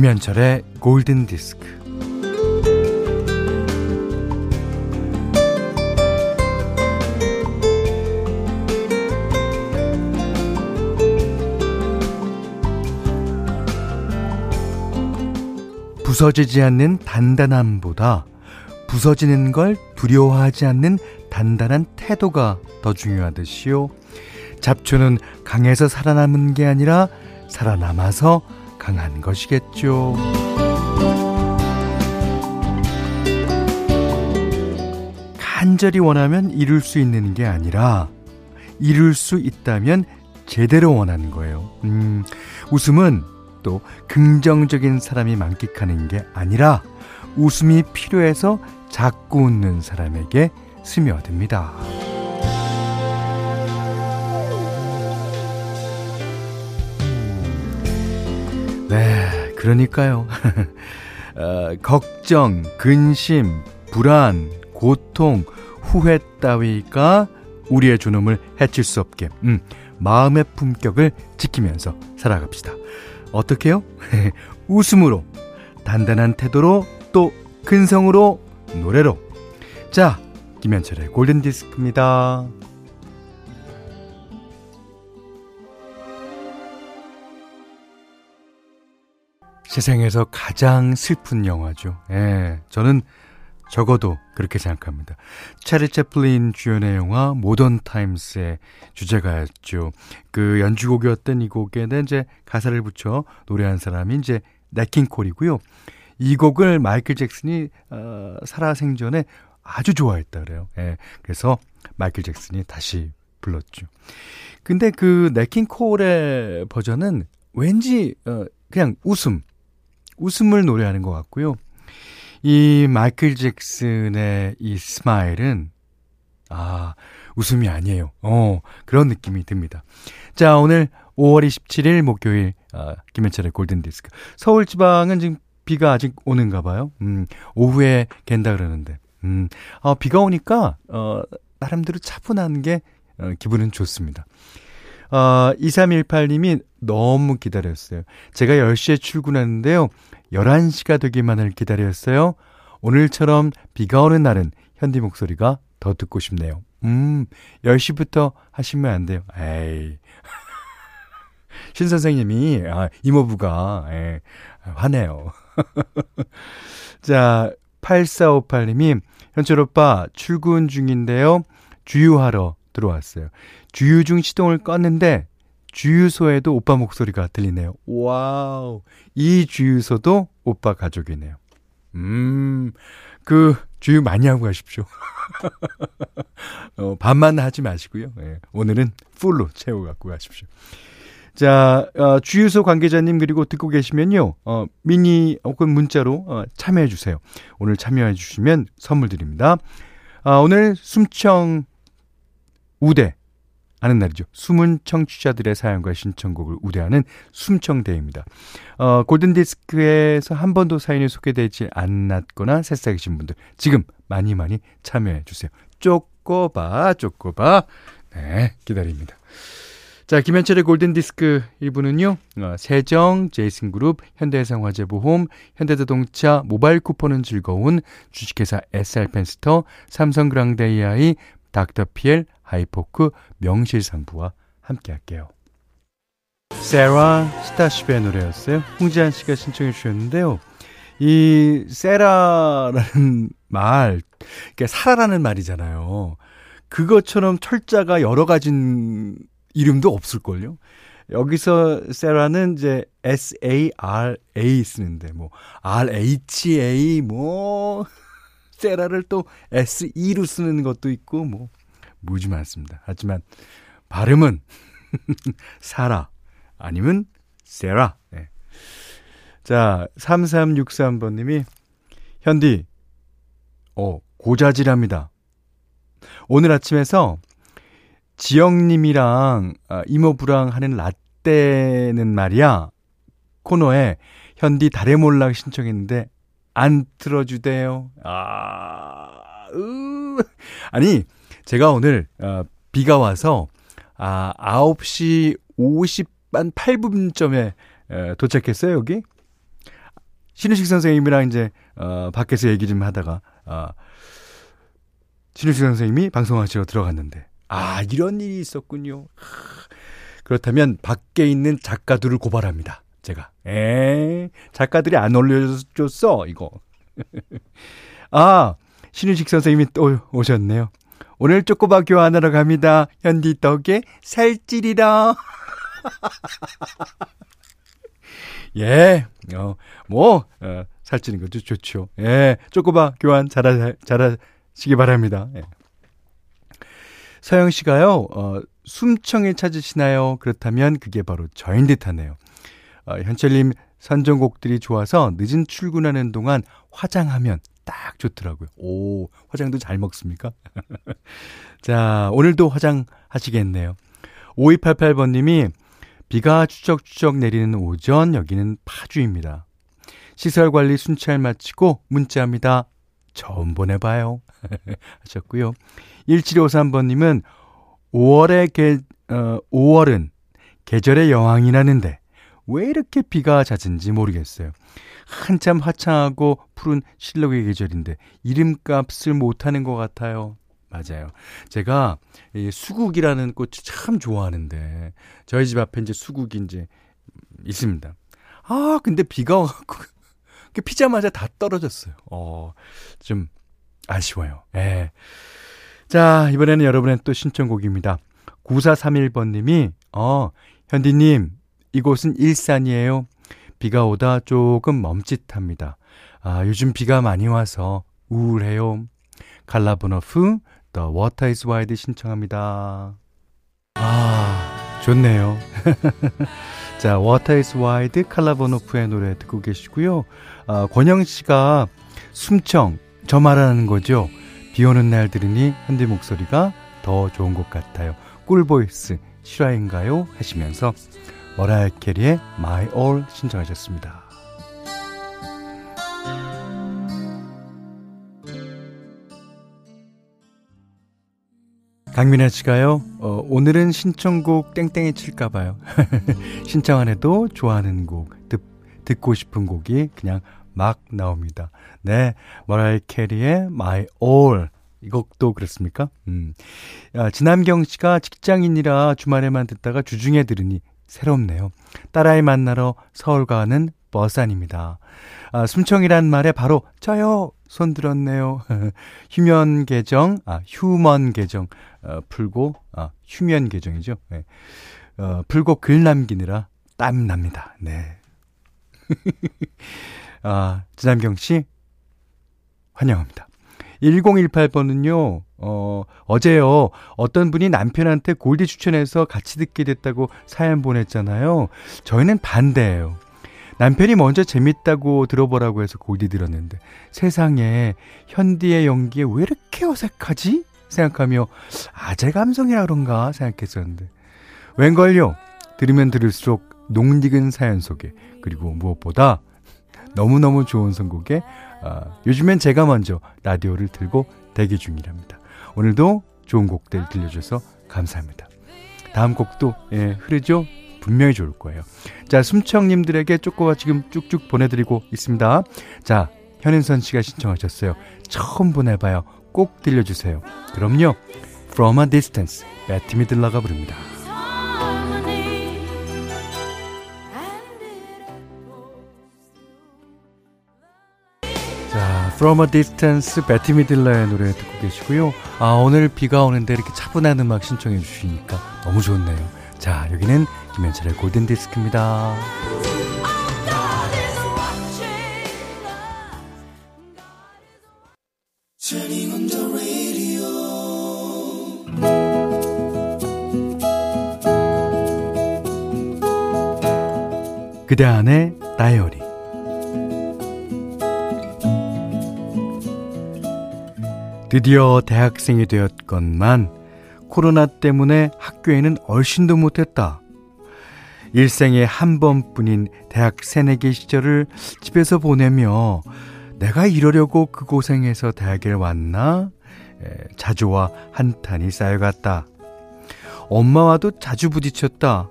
김현철의 골든 디스크. 부서지지 않는 단단함보다 부서지는 걸 두려워하지 않는 단단한 태도가 더 중요하듯이요. 잡초는 강해서 살아남은 게 아니라 살아남아서 강한 것이겠죠. 간절히 원하면 이룰 수 있는 게 아니라 이룰 수 있다면 제대로 원하는 거예요. 음, 웃음은 또 긍정적인 사람이 만끽하는 게 아니라 웃음이 필요해서 자꾸 웃는 사람에게 스며듭니다. 그러니까요. 어, 걱정, 근심, 불안, 고통, 후회 따위가 우리의 존엄을 해칠 수 없게, 음, 마음의 품격을 지키면서 살아갑시다. 어떻게요? 웃음으로, 단단한 태도로, 또 근성으로, 노래로. 자, 김현철의 골든디스크입니다. 세상에서 가장 슬픈 영화죠. 예, 저는 적어도 그렇게 생각합니다. 찰리 채플린 주연의 영화 모던 타임스의 주제가였죠. 그 연주곡이었던 이 곡에는 이제 가사를 붙여 노래한 사람이 이제 네킹콜이고요. 이 곡을 마이클 잭슨이 어, 살아생전에 아주 좋아했다 그래요. 예. 그래서 마이클 잭슨이 다시 불렀죠. 근데 그 네킹콜의 버전은 왠지 어, 그냥 웃음 웃음을 노래하는 것 같고요. 이 마이클 잭슨의 이 스마일은 아, 웃음이 아니에요. 어, 그런 느낌이 듭니다. 자, 오늘 5월 27일 목요일 아, 김현철의 골든 디스크. 서울 지방은 지금 비가 아직 오는가 봐요. 음, 오후에 갠다 그러는데. 음, 아, 비가 오니까 어, 나름대로 차분한 게 어, 기분은 좋습니다. 어, 2318님이 너무 기다렸어요. 제가 10시에 출근하는데요. 11시가 되기만을 기다렸어요. 오늘처럼 비가 오는 날은 현디 목소리가 더 듣고 싶네요. 음, 10시부터 하시면 안 돼요. 에이. 신 선생님이, 아, 이모부가, 예, 화내요. 자, 8458님이, 현철 오빠, 출근 중인데요. 주유하러 들어왔어요. 주유중 시동을 껐는데 주유소에도 오빠 목소리가 들리네요. 와우. 이 주유소도 오빠 가족이네요. 음, 그, 주유 많이 하고 가십시오. 어, 반만 하지 마시고요. 예, 오늘은 풀로 채워 갖고 가십시오. 자, 어, 주유소 관계자님 그리고 듣고 계시면요. 어, 미니 혹은 문자로 어, 참여해 주세요. 오늘 참여해 주시면 선물 드립니다. 아, 오늘 숨청 우대 하는 날이죠. 숨은 청취자들의 사연과 신청곡을 우대하는 숨청대입니다. 어, 골든디스크에서 한 번도 사연이 소개되지 않았거나 새싹이신 분들 지금 많이 많이 참여해 주세요. 쪼꼬바 쪼꼬바 네 기다립니다. 자 김현철의 골든디스크 1부는요. 어, 세정, 제이슨그룹, 현대해상화재보험, 현대자동차, 모바일 쿠폰은 즐거운 주식회사 SR펜스터, 삼성그랑데이아이, 닥터피엘, 하이포크, 명실상부와 함께 할게요. 세라 스타쉽의 노래였어요. 홍지한 씨가 신청해 주셨는데요. 이 세라라는 말, 그러니까 사라라는 말이잖아요. 그것처럼 철자가 여러 가지 이름도 없을걸요. 여기서 세라는 이제 S-A-R-A 쓰는데, 뭐, R-H-A, 뭐, 세라를 또 S-E로 쓰는 것도 있고, 뭐, 무지 많습니다. 하지만, 발음은, 사라, 아니면, 세라. 네. 자, 3363번님이, 현디, 어, 고자질합니다. 오늘 아침에서 지영님이랑 아, 이모부랑 하는 라떼는 말이야. 코너에 현디 달의 몰락 신청했는데 안 틀어주대요. 아, 으. 아니, 제가 오늘, 어, 비가 와서, 아, 9시 50반 8분쯤에 에, 도착했어요, 여기. 신우식 선생님이랑 이제, 어, 밖에서 얘기 좀 하다가, 아, 신우식 선생님이 방송하시러 들어갔는데, 아, 이런 일이 있었군요. 그렇다면 밖에 있는 작가들을 고발합니다. 제가. 에 작가들이 안 올려줬어, 이거. 아, 신우식 선생님이 또 오셨네요. 오늘 쪼꼬바 교환하러 갑니다. 현디 덕에 살찌리라. 예, 어, 뭐, 어, 살찌는 것도 좋죠. 예, 쪼꼬바 교환 잘하, 잘하시기 바랍니다. 예. 서영 씨가요, 어, 숨청을 찾으시나요? 그렇다면 그게 바로 저인 듯 하네요. 어, 현철님 선정곡들이 좋아서 늦은 출근하는 동안 화장하면 딱 좋더라고요. 오, 화장도 잘 먹습니까? 자, 오늘도 화장하시겠네요. 5288번님이 비가 추적추적 내리는 오전, 여기는 파주입니다. 시설 관리 순찰 마치고 문자합니다. 처음 보내봐요. 하셨고요. 1753번님은 5월의 개, 어, 5월은 계절의 여왕이라는데 왜 이렇게 비가 잦은지 모르겠어요. 한참 화창하고 푸른 실록의 계절인데 이름값을 못하는 것 같아요. 맞아요. 제가 이 수국이라는 꽃을 참 좋아하는데 저희 집 앞에 이제 수국이 이제 있습니다. 아 근데 비가 와갖고 피자마자 다 떨어졌어요. 어, 좀 아쉬워요. 예. 자, 이번에는 여러분의 또 신청곡입니다. 9431번님이, 어, 현디님, 이곳은 일산이에요. 비가 오다 조금 멈칫합니다. 아, 요즘 비가 많이 와서 우울해요. 갈라보너프, The Water is Wide 신청합니다. 아, 좋네요. 자, Water is Wide 칼라보노프의 노래 듣고 계시고요. 아, 권영 씨가 숨청, 저 말하는 거죠. 비 오는 날 들으니 현디 목소리가 더 좋은 것 같아요. 꿀voice 실화인가요? 하시면서 머라이어 캐리의 My All 신청하셨습니다. 강민아 씨가요, 어, 오늘은 신청곡 땡땡이 칠까봐요. 신청 안 해도 좋아하는 곡, 듣, 듣고 싶은 곡이 그냥 막 나옵니다. 네, 머라이어 캐리의 My All. 이 곡도 그렇습니까? 음. 아, 지남경 씨가 직장인이라 주말에만 듣다가 주중에 들으니 새롭네요. 딸아이 만나러 서울 가는 버스 안입니다. 아, 숨청이란 말에 바로 저요 손 들었네요. 휴면 계정, 아 휴먼 계정 어, 풀고 아 휴면 계정이죠. 네. 어, 풀고 글 남기느라 땀 납니다. 네. 아 지남경 씨 환영합니다. 1018번은요, 어, 어제요, 어떤 분이 남편한테 골디 추천해서 같이 듣게 됐다고 사연 보냈잖아요. 저희는 반대예요. 남편이 먼저 재밌다고 들어보라고 해서 골디 들었는데 세상에 현디의 연기에 왜 이렇게 어색하지? 생각하며 아재 감성이라 그런가 생각했었는데 웬걸요? 들으면 들을수록 농익은 사연 속에 그리고 무엇보다 너무너무 좋은 선곡에 아, 요즘엔 제가 먼저 라디오를 들고 대기 중이랍니다. 오늘도 좋은 곡들 들려줘서 감사합니다. 다음 곡도 예, 흐르죠? 분명히 좋을 거예요. 자, 숨청님들에게 쪼꼬가 지금 쭉쭉 보내드리고 있습니다. 자, 현인선 씨가 신청하셨어요. 처음 보내봐요. 꼭 들려주세요. 그럼요. From a Distance, 배티 미들러가 부릅니다. 자, From a Distance, 배티 미들러의 노래 듣고 계시고요. 아, 오늘 비가 오는데 이렇게 차분한 음악 신청해 주시니까 너무 좋네요. 자, 여기는 김현철의 골든 디스크입니다. 그대 안의 드디어 대학생이 되었건만 코로나 때문에 학교에는 얼씬도 못했다. 일생에 한 번뿐인 대학 새내기 시절을 집에서 보내며 내가 이러려고 그 고생해서 대학에 왔나? 자주와 한탄이 쌓여갔다. 엄마와도 자주 부딪혔다.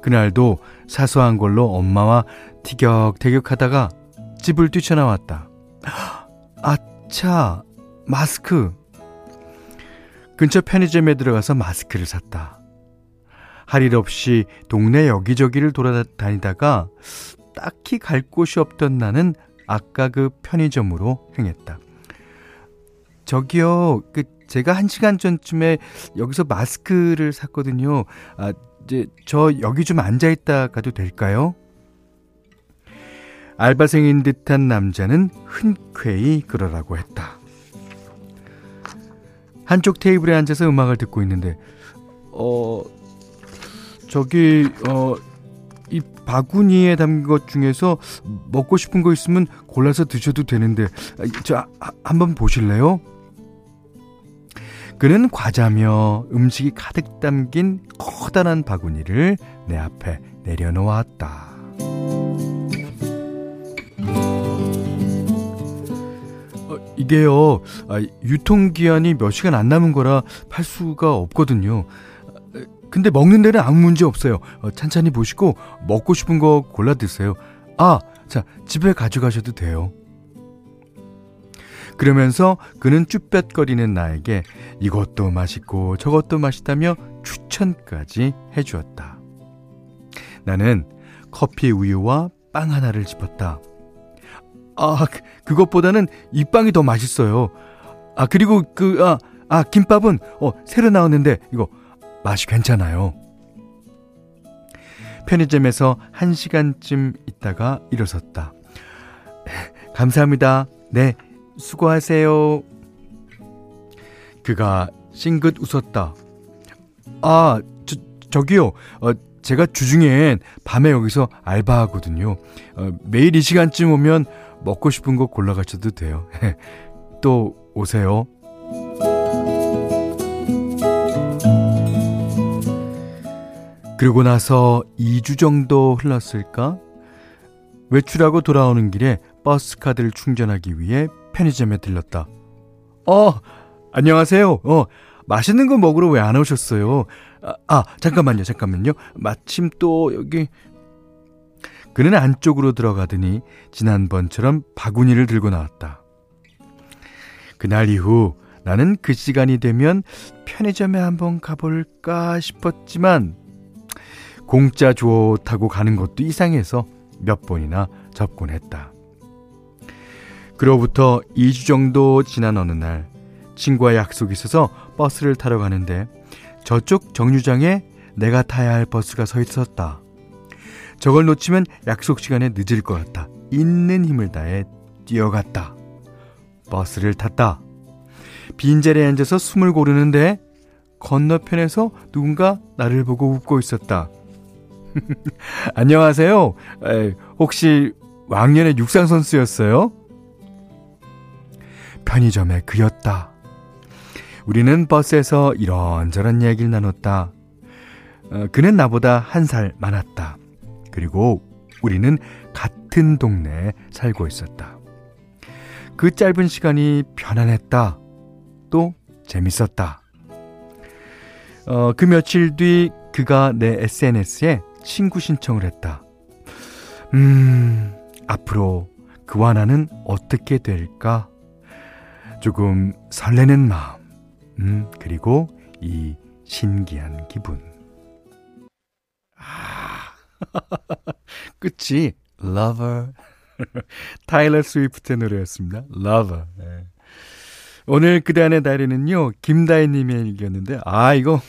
그날도 사소한 걸로 엄마와 티격태격 하다가 집을 뛰쳐나왔다. 아차, 마스크. 근처 편의점에 들어가서 마스크를 샀다. 할 일 없이 동네 여기저기를 돌아다니다가 딱히 갈 곳이 없던 나는 아까 그 편의점으로 행했다. 저기요, 그 제가 한 시간 전쯤에 여기서 마스크를 샀거든요. 아, 이제 저 여기 좀 앉아 있다 가도 될까요? 알바생인 듯한 남자는 흔쾌히 그러라고 했다. 한쪽 테이블에 앉아서 음악을 듣고 있는데, 어, 저기, 어, 이 바구니에 담긴 것 중에서 먹고 싶은 거 있으면 골라서 드셔도 되는데, 저, 한번 보실래요? 그는 과자며 음식이 가득 담긴 커다란 바구니를 내 앞에 내려놓았다. 이게요, 아, 유통기한이 몇 시간 안 남은 거라 팔 수가 없거든요. 근데 먹는 데는 아무 문제 없어요. 어, 찬찬히 보시고 먹고 싶은 거 골라 드세요. 아, 자, 집에 가져가셔도 돼요. 그러면서 그는 쭈뼛거리는 나에게 이것도 맛있고 저것도 맛있다며 추천까지 해주었다. 나는 커피 우유와 빵 하나를 집었다. 아, 그, 그것보다는 이 빵이 더 맛있어요. 아, 그리고 그, 아, 아, 김밥은, 어, 새로 나왔는데, 이거, 맛이 괜찮아요. 편의점에서 한 시간쯤 있다가 일어섰다. 감사합니다. 네, 수고하세요. 그가 싱긋 웃었다. 아, 저, 저기요. 어, 제가 주중엔 밤에 여기서 알바하거든요. 어, 매일 이 시간쯤 오면 먹고 싶은 거 골라가셔도 돼요. 또 오세요. 그러고 나서 2주 정도 흘렀을까? 외출하고 돌아오는 길에 버스 카드를 충전하기 위해 편의점에 들렀다. 어, 안녕하세요. 어, 맛있는 거 먹으러 왜 안 오셨어요? 아, 아, 잠깐만요, 잠깐만요. 마침 또 여기. 그는 안쪽으로 들어가더니 지난번처럼 바구니를 들고 나왔다. 그날 이후 나는 그 시간이 되면 편의점에 한번 가볼까 싶었지만 공짜 좋다고 가는 것도 이상해서 몇 번이나 접근했다. 그로부터 2주 정도 지난 어느 날 친구와 약속이 있어서 버스를 타러 가는데 저쪽 정류장에 내가 타야 할 버스가 서 있었다. 저걸 놓치면 약속 시간에 늦을 것 같다. 있는 힘을 다해 뛰어갔다. 버스를 탔다. 빈자리에 앉아서 숨을 고르는데 건너편에서 누군가 나를 보고 웃고 있었다. 안녕하세요. 에, 혹시 왕년의 육상 선수였어요? 편의점에 그였다. 우리는 버스에서 이런저런 얘기를 나눴다. 어, 그는 나보다 한 살 많았다. 그리고 우리는 같은 동네에 살고 있었다. 그 짧은 시간이 편안했다. 또 재밌었다. 어, 그 며칠 뒤 그가 내 SNS에 친구 신청을 했다. 음, 앞으로 그와 나는 어떻게 될까? 조금 설레는 마음, 음, 그리고 이 신기한 기분. 아, 끝이 Lover. 타일러 스위프트의 노래였습니다. Lover. 네. 오늘 그대안의 달에는요, 김다희 님의 일기였는데, 아, 이거,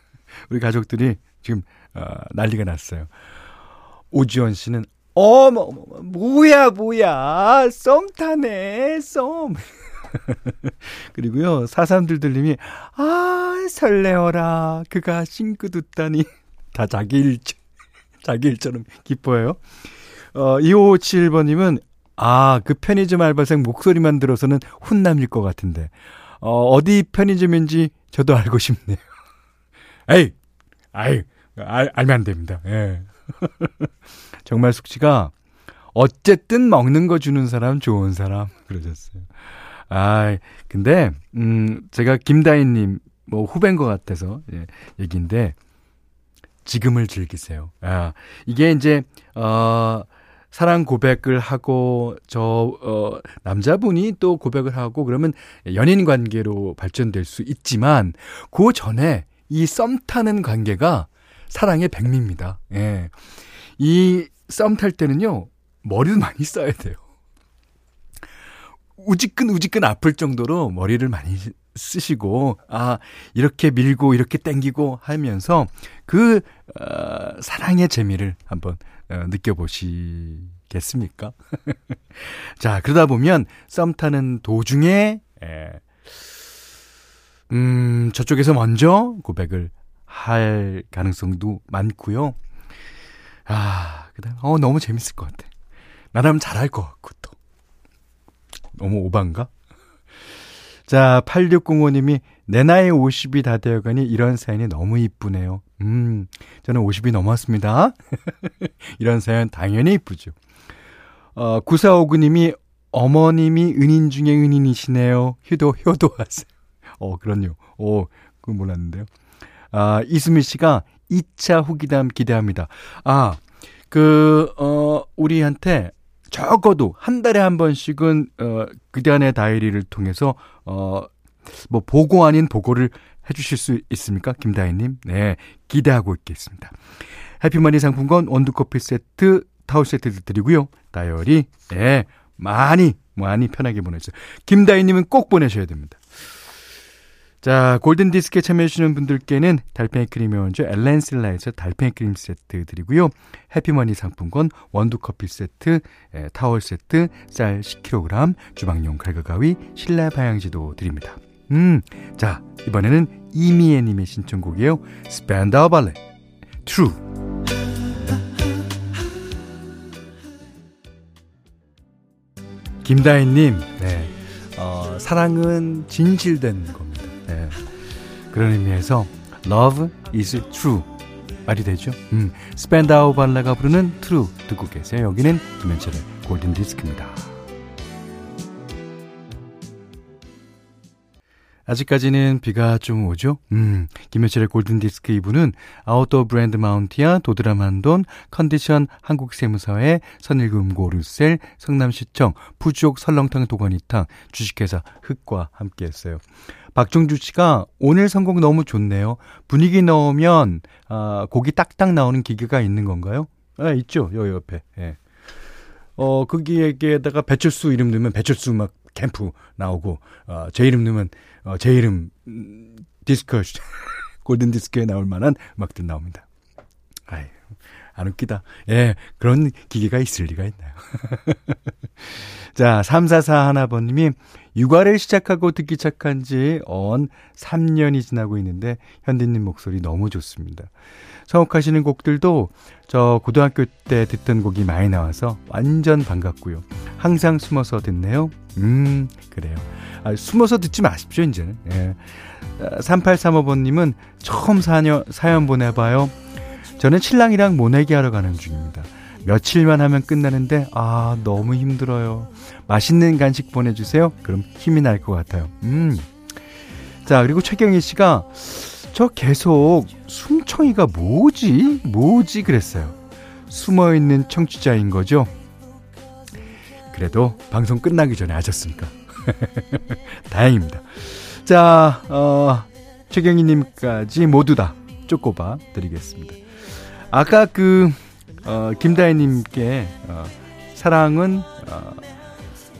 우리 가족들이 지금, 어, 난리가 났어요. 오지원 씨는, 어머, 뭐야, 뭐야, 썸 타네, 썸. 그리고요, 사삼들들님이, 아, 설레어라. 그가 싱긋 웃다니. 다 자기 일, 자기 일처럼 기뻐요. 어, 2557번님은, 아, 그 편의점 알바생 목소리만 들어서는 훈남일 것 같은데. 어, 어디 편의점인지 저도 알고 싶네요. 에이! 아이, 알, 알면 안 됩니다. 예. 정말 숙취가 어쨌든 먹는 거 주는 사람 좋은 사람 그러셨어요. 아, 근데, 음, 제가 김다희 님, 뭐, 후배인 것 같아서, 예, 얘기인데, 지금을 즐기세요. 아, 이게 이제, 어, 사랑 고백을 하고 저 어, 남자분이 또 고백을 하고 그러면 연인 관계로 발전될 수 있지만 그 전에 이 썸 타는 관계가 사랑의 백미입니다. 예. 이 썸 탈 때는요. 머리를 많이 써야 돼요. 우지끈 우지끈 아플 정도로 머리를 많이 쓰시고 아 이렇게 밀고 이렇게 땡기고 하면서 그 어, 사랑의 재미를 한번 어, 느껴보시겠습니까? 자 그러다 보면 썸 타는 도중에 에, 음 저쪽에서 먼저 고백을 할 가능성도 많고요. 아 그다음 어 너무 재밌을 것 같아. 나라면 잘할 것 같고 또 너무 오반가? 자, 8605님이 내 나이 50이 다 되어가니 이런 사연이 너무 이쁘네요. 음, 저는 50이 넘었습니다. 이런 사연 당연히 이쁘죠. 어, 9459님이 어머님이 은인 중에 은인이시네요. 효도, 효도하세요. 어, 그럼요. 어, 그건 몰랐는데요. 아, 이수미 씨가 2차 후기담 기대합니다. 아, 그, 어, 우리한테 적어도 한 달에 한 번씩은 어 그단의 다이리를 통해서 어 뭐 보고 아닌 보고를 해 주실 수 있습니까? 김다희 님. 네. 기대하고 있겠습니다. 해피머니 상품권 원두 커피 세트 타월 세트 드리고요. 다이어리 네. 많이 많이 편하게 보내주세요. 김다희 님은 꼭 보내셔야 됩니다. 자, 골든 디스크에 참여해주시는 분들께는 달팽이 크림의 원조 엘렌실라에서 달팽이 크림 세트 드리고요. 해피머니 상품권, 원두커피 세트, 에, 타월 세트, 쌀 10kg, 주방용 칼과 가위, 실내 방향제도 드립니다. 음, 자, 이번에는 이미애님의 신청곡이에요. 스팬다우 발레, True. 김다희님, 네, 어, 사랑은 진실된 겁니다. 네. 그런 의미에서 Love is true 말이 되죠. 음, 스팬다우 발레가 부르는 True 듣고 계세요. 여기는 김현철의 골든 디스크입니다. 아직까지는 비가 좀 오죠? 음, 김현철의 골든디스크 2부는 아웃도어 브랜드 마운티아, 도드라만돈, 컨디션 한국세무사회, 선일금고 루셀, 성남시청, 푸주옥 설렁탕 도가니탕, 주식회사 흑과 함께 했어요. 박종주 씨가 오늘 선곡 너무 좋네요. 분위기 넣으면 아, 곡이 딱딱 나오는 기계가 있는 건가요? 아, 있죠. 요 옆에. 예. 어, 거기에다가 배철수 이름 넣으면 배철수 막 캠프 나오고 어, 제 이름 넣으면 어, 제 이름 음, 디스크 골든 디스크에 나올 만한 음악들 나옵니다. 아이, 안 웃기다. 예, 그런 기계가 있을 리가 있나요? 자, 3441 하나번님이 육아를 시작하고 듣기 시작한 지 언 3년이 지나고 있는데 현디님 목소리 너무 좋습니다. 선곡하시는 곡들도 저 고등학교 때 듣던 곡이 많이 나와서 완전 반갑고요. 항상 숨어서 듣네요. 음, 그래요. 아, 숨어서 듣지 마십시오, 이제는. 예. 3835번님은 처음 사연, 사연 보내봐요. 저는 신랑이랑 모내기 하러 가는 중입니다. 며칠만 하면 끝나는데 아 너무 힘들어요. 맛있는 간식 보내주세요. 그럼 힘이 날 것 같아요. 음. 자 그리고 최경희 씨가 저 계속 숨청이가 뭐지 뭐지 그랬어요. 숨어 있는 청취자인 거죠. 그래도 방송 끝나기 전에 아셨습니까? 다행입니다. 자, 어, 최경희님까지 모두 다 쪼꼬바 드리겠습니다. 아까 그 어, 김다혜님께 어, 사랑은 어,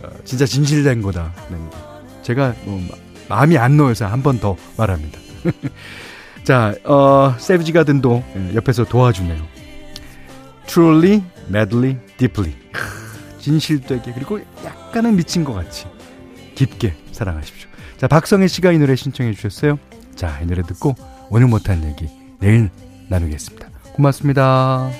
어, 진짜 진실된 거다. 네. 제가 뭐, 마음이 안 놓여서 한 번 더 말합니다. 자, 어, 세브지 가든도 예, 옆에서 도와주네요. Truly, madly, deeply. 진실되게 그리고 약간은 미친 것 같이 깊게 사랑하십시오. 자, 박성혜 씨가 이 노래 신청해 주셨어요. 자, 이 노래 듣고 오늘 못한 얘기 내일 나누겠습니다. 고맙습니다.